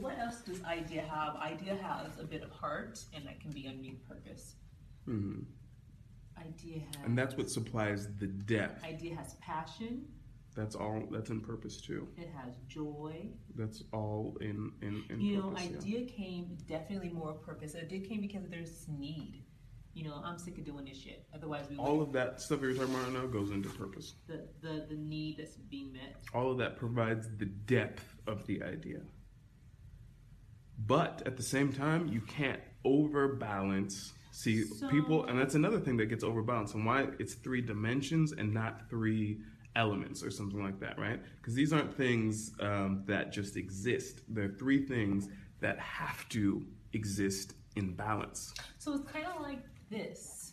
what else does idea have? Idea has a bit of heart, and that can be a new purpose. hmm Idea has. And that's what supplies the depth. Idea has passion. That's all. That's in purpose too. It has joy. That's all in in, in You know, purpose. yeah. idea came definitely more of purpose. Idea came because there's need. You know, I'm sick of doing this shit. Otherwise, we All of that stuff you're talking about right now goes into purpose. the, the the need that's being met. All of that provides the depth of the idea. But at the same time, you can't overbalance. See, So- people, and that's another thing that gets overbalanced, and why it's three dimensions and not three elements or something like that, right? Because these aren't things um, that just exist. They're three things that have to exist in balance. So it's kind of like this.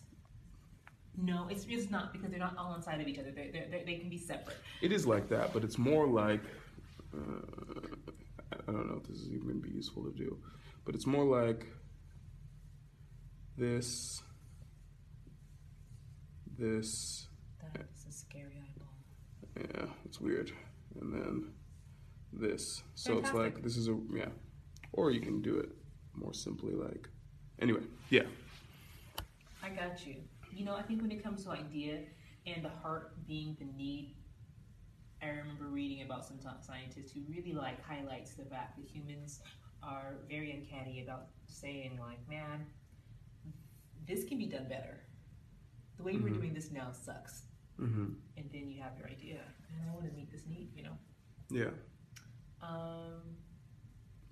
No, it's, it's not because they're not all inside of each other. They're, they're, they're, they can be separate. It is like that, but it's more like uh, I don't know if this is even going to be useful to do, but it's more like this, this. That's a scary eyeball. Yeah, it's weird, and then this. So it's like this is a yeah, or you can do it more simply like. Anyway, yeah, I got you. You know, I think when it comes to idea and the heart being the need, I remember reading about some ti- scientists who really like highlights the fact that humans are very uncanny about saying like, man, this can be done better. The way we're Mhm. doing this now sucks. hmm And then you have your idea, and I want to meet this need, you know. yeah, Um,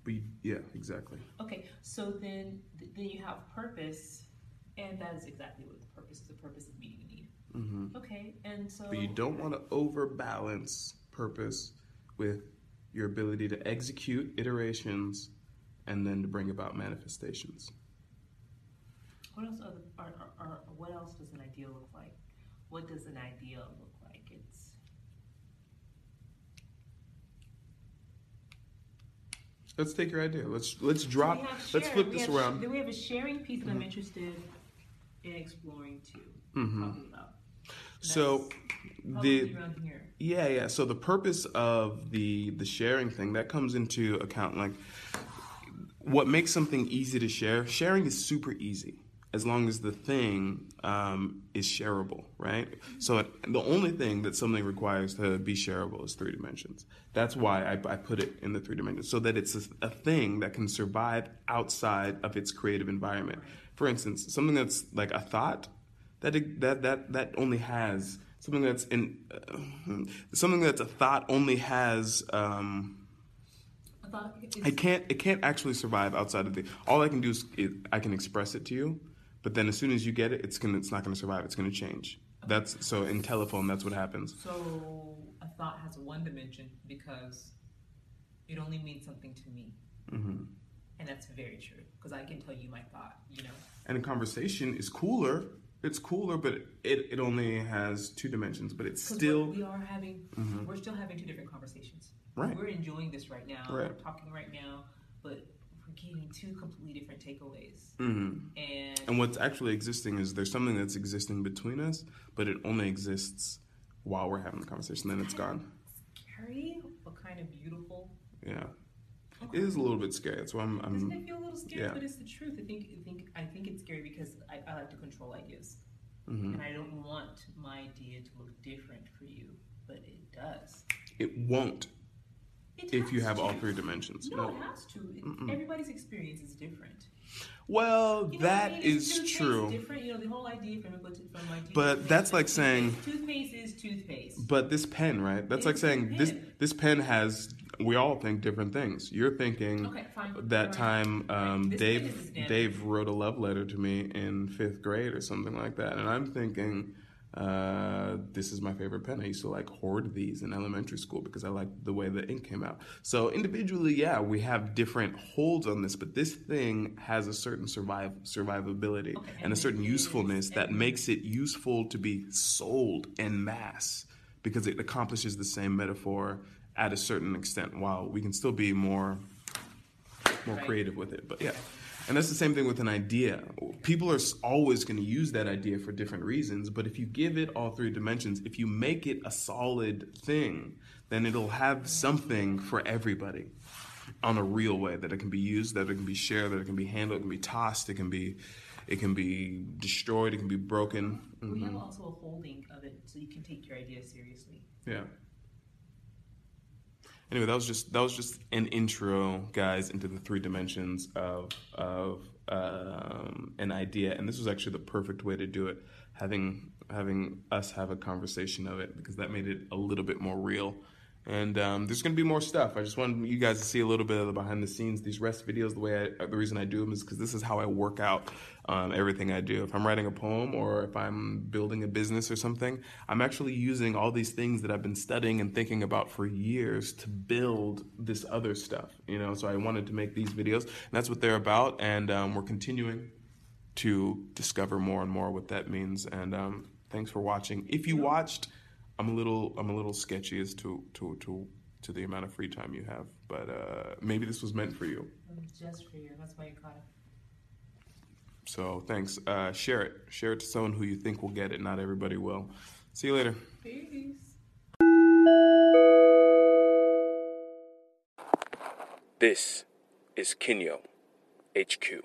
you, yeah, exactly. okay, so then th- then you have purpose, and that is exactly what the purpose is. The purpose of meeting a need. hmm Okay, and so But you don't want to overbalance purpose with your ability to execute iterations and then to bring about manifestations. What else are, the, are, are, what else does an ideal look like? What does an ideal look like? It's Let's take your idea. Let's let's drop. have Let's flip we this around. Then we have a sharing piece that I'm Mhm. interested in exploring too. Mhm. So the yeah yeah. So the purpose of the the sharing thing that comes into account like what makes something easy to share. Sharing is super easy as long as the thing um, is shareable, right? So it, the only thing that something requires to be shareable is three dimensions. That's why I, I put it in the three dimensions, so that it's a, a thing that can survive outside of its creative environment. For instance, something that's like a thought that that that that only has something that's in uh, something that's a thought only has. Um, I thought it's, I can't. It can't actually survive outside of the. All I can do is it, I can express it to you, but then as soon as you get it, it's gonna. It's not gonna survive. It's gonna change. That's so in telephone. That's what happens. So a thought has one dimension because it only means something to me, hmm and that's very true. Because I can tell you my thought, you know. And a conversation is cooler. It's cooler, but it it only has two dimensions. But it's still we are having, Mhm. we're still having two different conversations. right. We're enjoying this right now. Right. We're talking right now, but we're getting two completely different takeaways. hmm And, And what's actually existing is there's something that's existing between us, but it only exists while we're having the conversation. Then it's gone. scary, but kind of beautiful. Yeah, it is a little bit scary. That's why I'm. Doesn't I'm it feel a little scary? yeah. But it's the truth. I think, I think, I think it's scary because I, I like to control ideas, mhm. and I don't want my idea to look different for you, but it does. It won't It if you have all three dimensions. No, No. it has to. It- Everybody's experience is different. Well, You know what I mean? is true. Different, you know, the whole idea from from my But that's like saying- toothpaste is toothpaste. But this pen, right? That's like saying a this pen. this pen has. We all think different things. You're thinking Okay, that time um, Dave pen is damn- Dave wrote a love letter to me in fifth grade or something like that, and I'm thinking. Uh, this is my favorite pen. I used to like hoard these in elementary school because I liked the way the ink came out. So individually, yeah, we have different holds on this, but this thing has a certain survive survivability Okay, and and a certain it is- usefulness that makes it useful to be sold en masse because it accomplishes the same metaphor at a certain extent. While we can still be more more Right. creative with it, but yeah. And that's the same thing with an idea. People are always going to use that idea for different reasons, but if you give it all three dimensions, if you make it a solid thing, then it'll have something for everybody. on a real way that it can be used, that it can be shared, that it can be handled, it can be tossed, it can be it can be destroyed, it can be broken. We have mm-hmm. also a holding of it so you can take your ideas seriously. Yeah. Anyway, that was just that was just an intro, guys, into the three dimensions of of um, an idea, and this was actually the perfect way to do it. Having having us have a conversation of it because that made it a little bit more real. And um, there's going to be more stuff. I just wanted you guys to see a little bit of the behind the scenes. These rest videos, the way I, the reason I do them is because this is how I work out um, everything I do. If I'm writing a poem or if I'm building a business or something, I'm actually using all these things that I've been studying and thinking about for years to build this other stuff. You know, so I wanted to make these videos, and that's what they're about. And um, we're continuing to discover more and more what that means. And um, thanks for watching. If you watched, I'm a little I'm a little sketchy as to to to to the amount of free time you have, but uh, maybe this was meant for you. Just for you. That's why you caught it. So thanks. Uh, share it. Share it to someone who you think will get it. Not everybody will. See you later. Peace. This is Kinyo HQ.